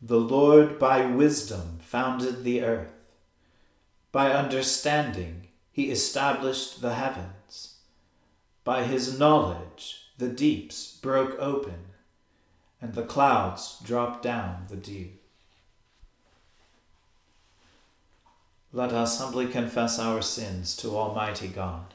The Lord by wisdom founded the earth. By understanding he established the heavens. By his knowledge the deeps broke open, and the clouds dropped down the dew. Let us humbly confess our sins to Almighty God.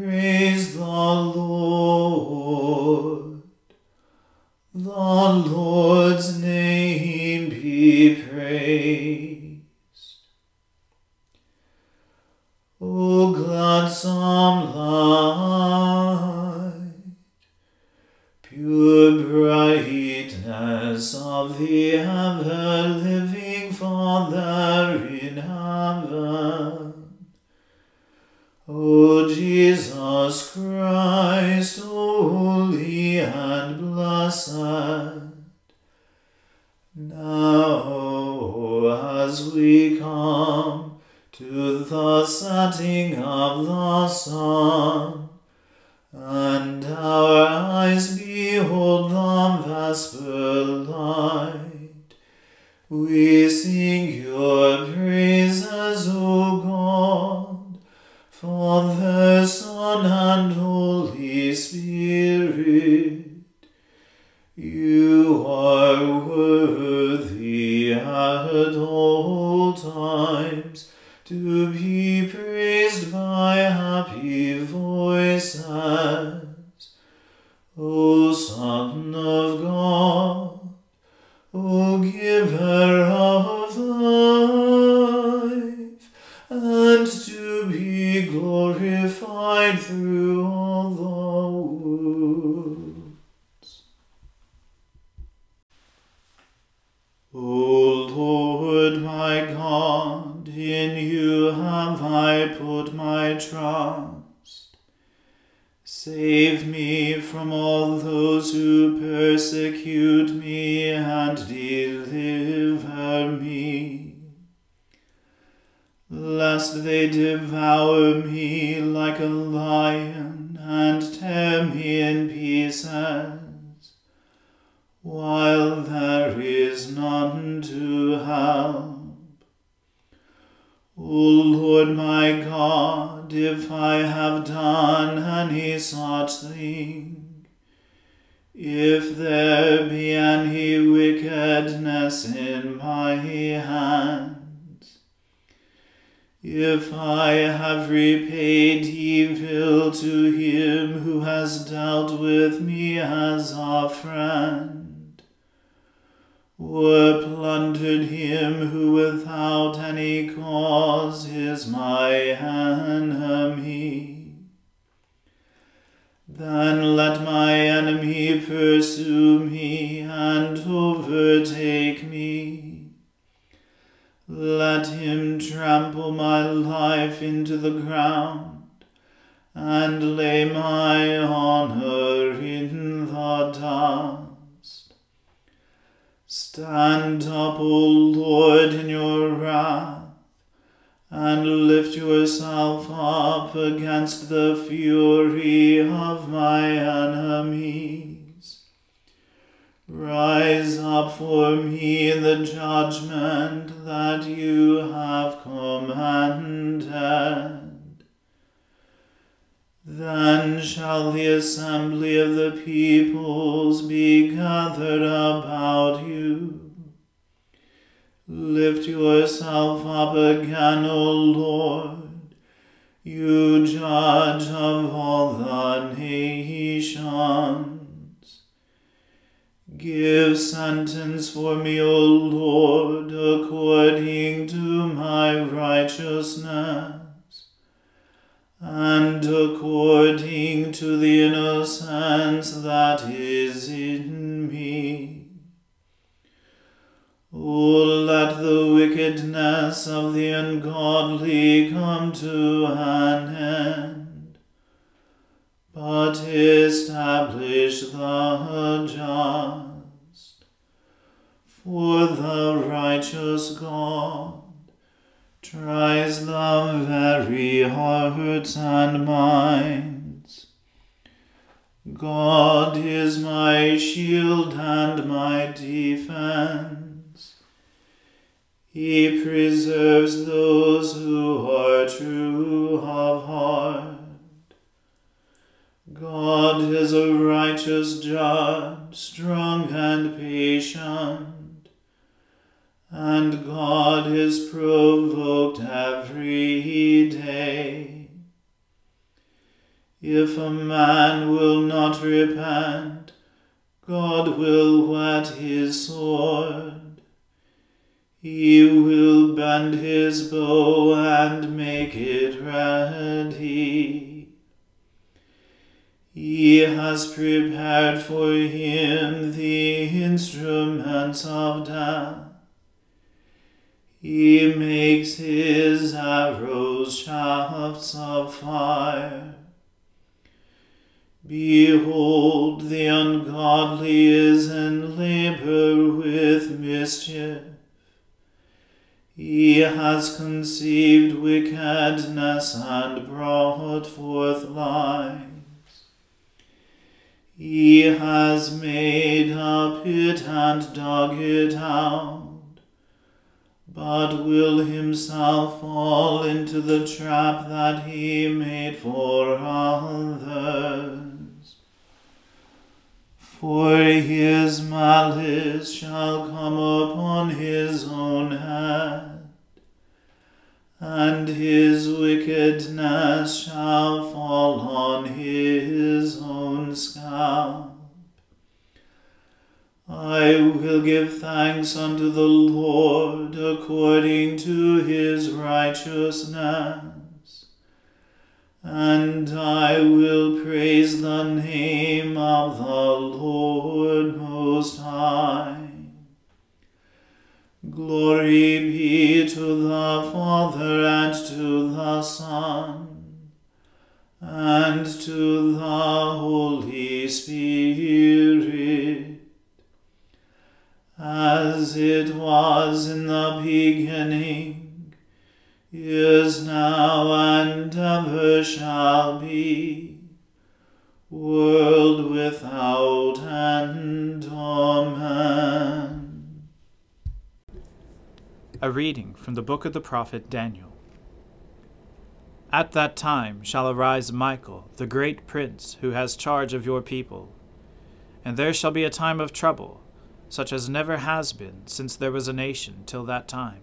Praise the Lord. The Lord's Save me from all those who persecute me and deliver me lest they devour me like a lion and tear me in pieces, while there is none to help. O Lord my God, if I have done such thing, if there be any wickedness in my hands, if I have repaid evil to him who has dealt with me as a friend, or plundered him who without any cause is my enemy. Then let my enemy pursue me and overtake me. Let him trample my life into the ground and lay my honor in the dust. Stand up, O Lord, in your wrath, and lift yourself up against the fury of my enemies. Rise up for me in the judgment that you have commanded. Then shall the assembly of the peoples be gathered about you. Lift yourself up again, O Lord, you judge of all the nations. Give sentence for me, O Lord, according to my righteousness and according to the innocence that is in me. O let the wickedness of the ungodly come to an end, but establish the just. For the righteous God tries the very hearts and minds. God is my shield and my defense. He preserves those who are true of heart. God is a righteous judge, strong and patient and God is provoked every day. If a man will not repent, God will whet his sword. He will bend his bow and make it ready. He has prepared for him the instruments of death he makes his arrows shafts of fire. Behold, the ungodly is in labor with mischief. He has conceived wickedness and brought forth lies. He has made a pit and dug it out but will himself fall into the trap that he made for others. For his malice shall come upon his own head, and his wickedness shall fall on his own scalp. I will give thanks unto the Lord according to his righteousness, and I will praise the name of the Lord Most High. Glory be to the Father and to the Son and to the Holy Spirit as it was in the beginning, is now, and ever shall be, world without end. Amen. A reading from the book of the prophet Daniel. At that time shall arise Michael, the great prince, who has charge of your people. And there shall be a time of trouble, such as never has been since there was a nation till that time.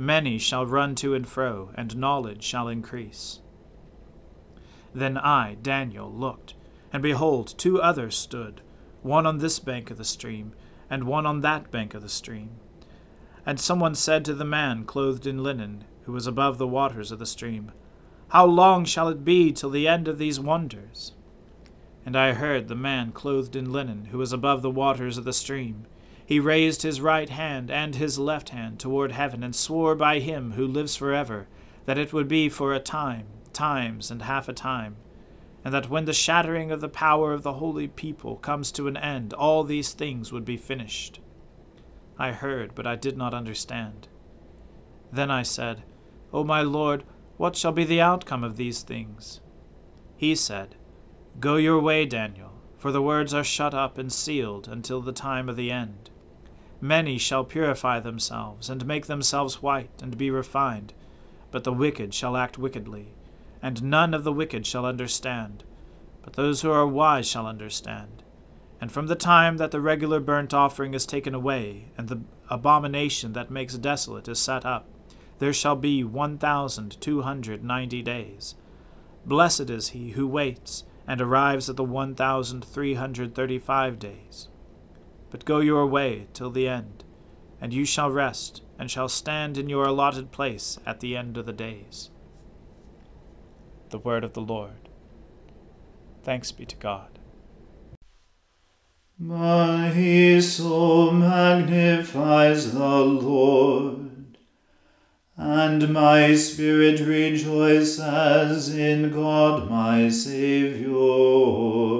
Many shall run to and fro, and knowledge shall increase. Then I, Daniel, looked, and behold, two others stood, one on this bank of the stream, and one on that bank of the stream. And someone said to the man clothed in linen, who was above the waters of the stream, How long shall it be till the end of these wonders? And I heard the man clothed in linen, who was above the waters of the stream, he raised his right hand and his left hand toward heaven, and swore by him who lives forever that it would be for a time, times, and half a time, and that when the shattering of the power of the holy people comes to an end, all these things would be finished. I heard, but I did not understand. Then I said, O my Lord, what shall be the outcome of these things? He said, Go your way, Daniel, for the words are shut up and sealed until the time of the end. Many shall purify themselves, and make themselves white, and be refined. But the wicked shall act wickedly, and none of the wicked shall understand. But those who are wise shall understand. And from the time that the regular burnt offering is taken away, and the abomination that makes desolate is set up, there shall be one thousand two hundred ninety days. Blessed is he who waits, and arrives at the one thousand three hundred thirty five days. But go your way till the end, and you shall rest, and shall stand in your allotted place at the end of the days. The Word of the Lord. Thanks be to God. My soul magnifies the Lord, and my spirit rejoices in God my Saviour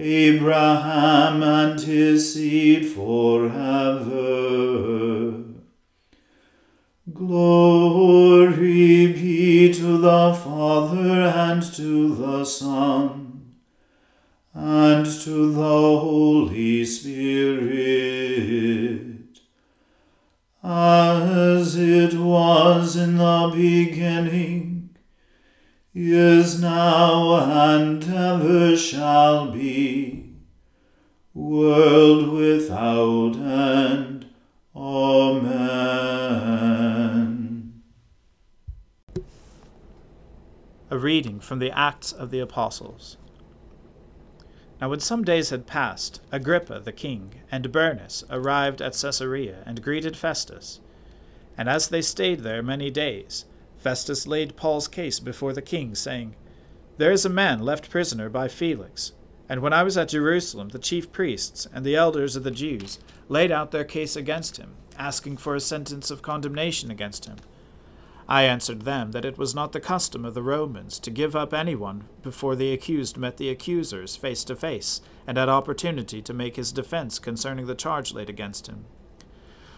Abraham and his seed forever. Glory Acts of the Apostles. Now, when some days had passed, Agrippa the king and Bernice arrived at Caesarea and greeted Festus. And as they stayed there many days, Festus laid Paul's case before the king, saying, There is a man left prisoner by Felix. And when I was at Jerusalem, the chief priests and the elders of the Jews laid out their case against him, asking for a sentence of condemnation against him. I answered them that it was not the custom of the Romans to give up anyone before the accused met the accusers face to face, and had opportunity to make his defense concerning the charge laid against him.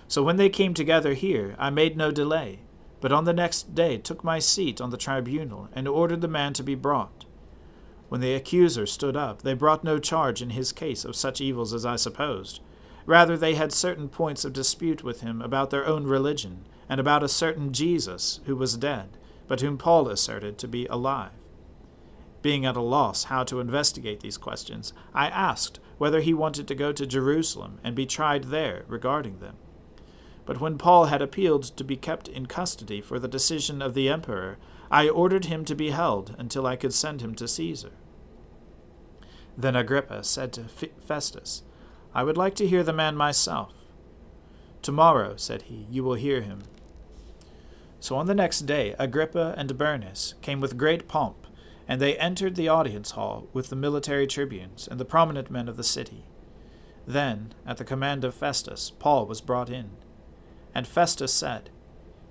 So when they came together here, I made no delay, but on the next day took my seat on the tribunal, and ordered the man to be brought. When the accuser stood up, they brought no charge in his case of such evils as I supposed. Rather, they had certain points of dispute with him about their own religion and about a certain Jesus who was dead, but whom Paul asserted to be alive. Being at a loss how to investigate these questions, I asked whether he wanted to go to Jerusalem and be tried there regarding them. But when Paul had appealed to be kept in custody for the decision of the emperor, I ordered him to be held until I could send him to Caesar. Then Agrippa said to Festus, I would like to hear the man myself. Tomorrow, said he, you will hear him. So on the next day, Agrippa and Bernice came with great pomp, and they entered the audience hall with the military tribunes and the prominent men of the city. Then, at the command of Festus, Paul was brought in. And Festus said,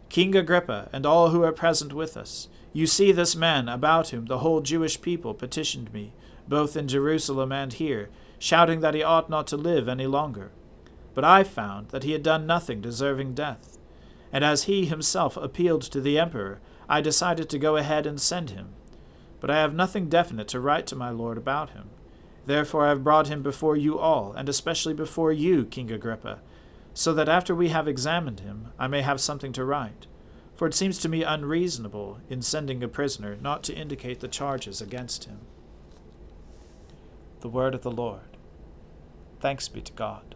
King Agrippa, and all who are present with us, you see this man about whom the whole Jewish people petitioned me, both in Jerusalem and here, shouting that he ought not to live any longer. But I found that he had done nothing deserving death and as he himself appealed to the emperor, I decided to go ahead and send him. But I have nothing definite to write to my lord about him. Therefore I have brought him before you all, and especially before you, King Agrippa, so that after we have examined him, I may have something to write. For it seems to me unreasonable, in sending a prisoner, not to indicate the charges against him. The Word of the Lord. Thanks be to God.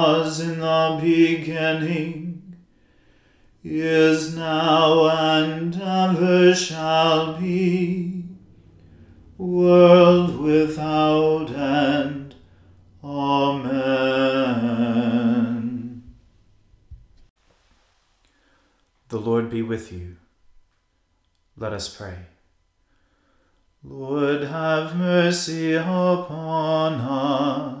was in the beginning, is now, and ever shall be, world without end. Amen. The Lord be with you. Let us pray. Lord, have mercy upon us.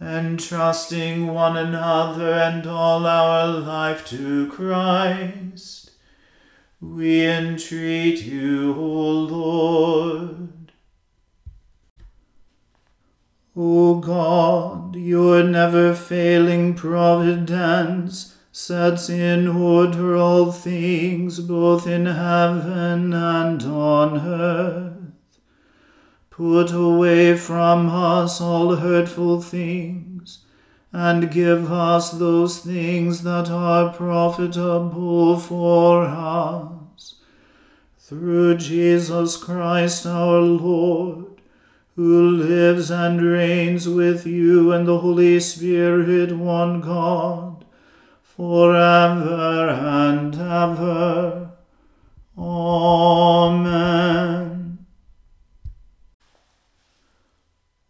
entrusting one another and all our life to Christ we entreat you, O Lord. O God, your never failing providence sets in order all things both in heaven and on earth. Put away from us all hurtful things and give us those things that are profitable for us. Through Jesus Christ our Lord, who lives and reigns with you and the Holy Spirit, one God, forever and ever. Amen.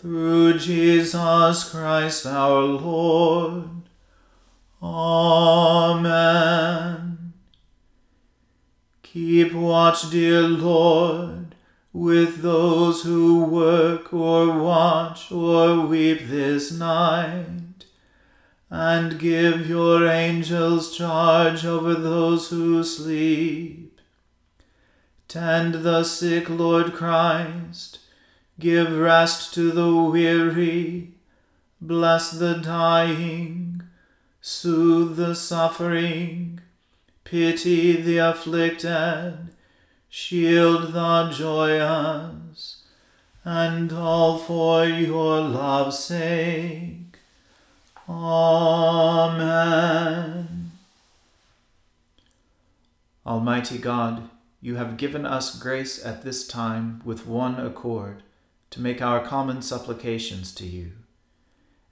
through Jesus Christ our Lord. Amen. Keep watch, dear Lord, with those who work or watch or weep this night, and give your angels charge over those who sleep. Tend the sick, Lord Christ Give rest to the weary, bless the dying, soothe the suffering, pity the afflicted, shield the joyous, and all for your love's sake. Amen. Almighty God, you have given us grace at this time with one accord to make our common supplications to you.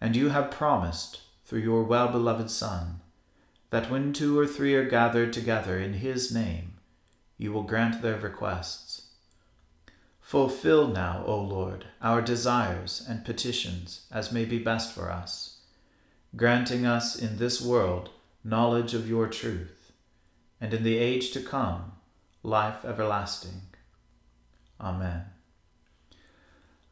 And you have promised, through your well beloved Son, that when two or three are gathered together in his name, you will grant their requests. Fulfill now, O Lord, our desires and petitions as may be best for us, granting us in this world knowledge of your truth, and in the age to come life everlasting. Amen.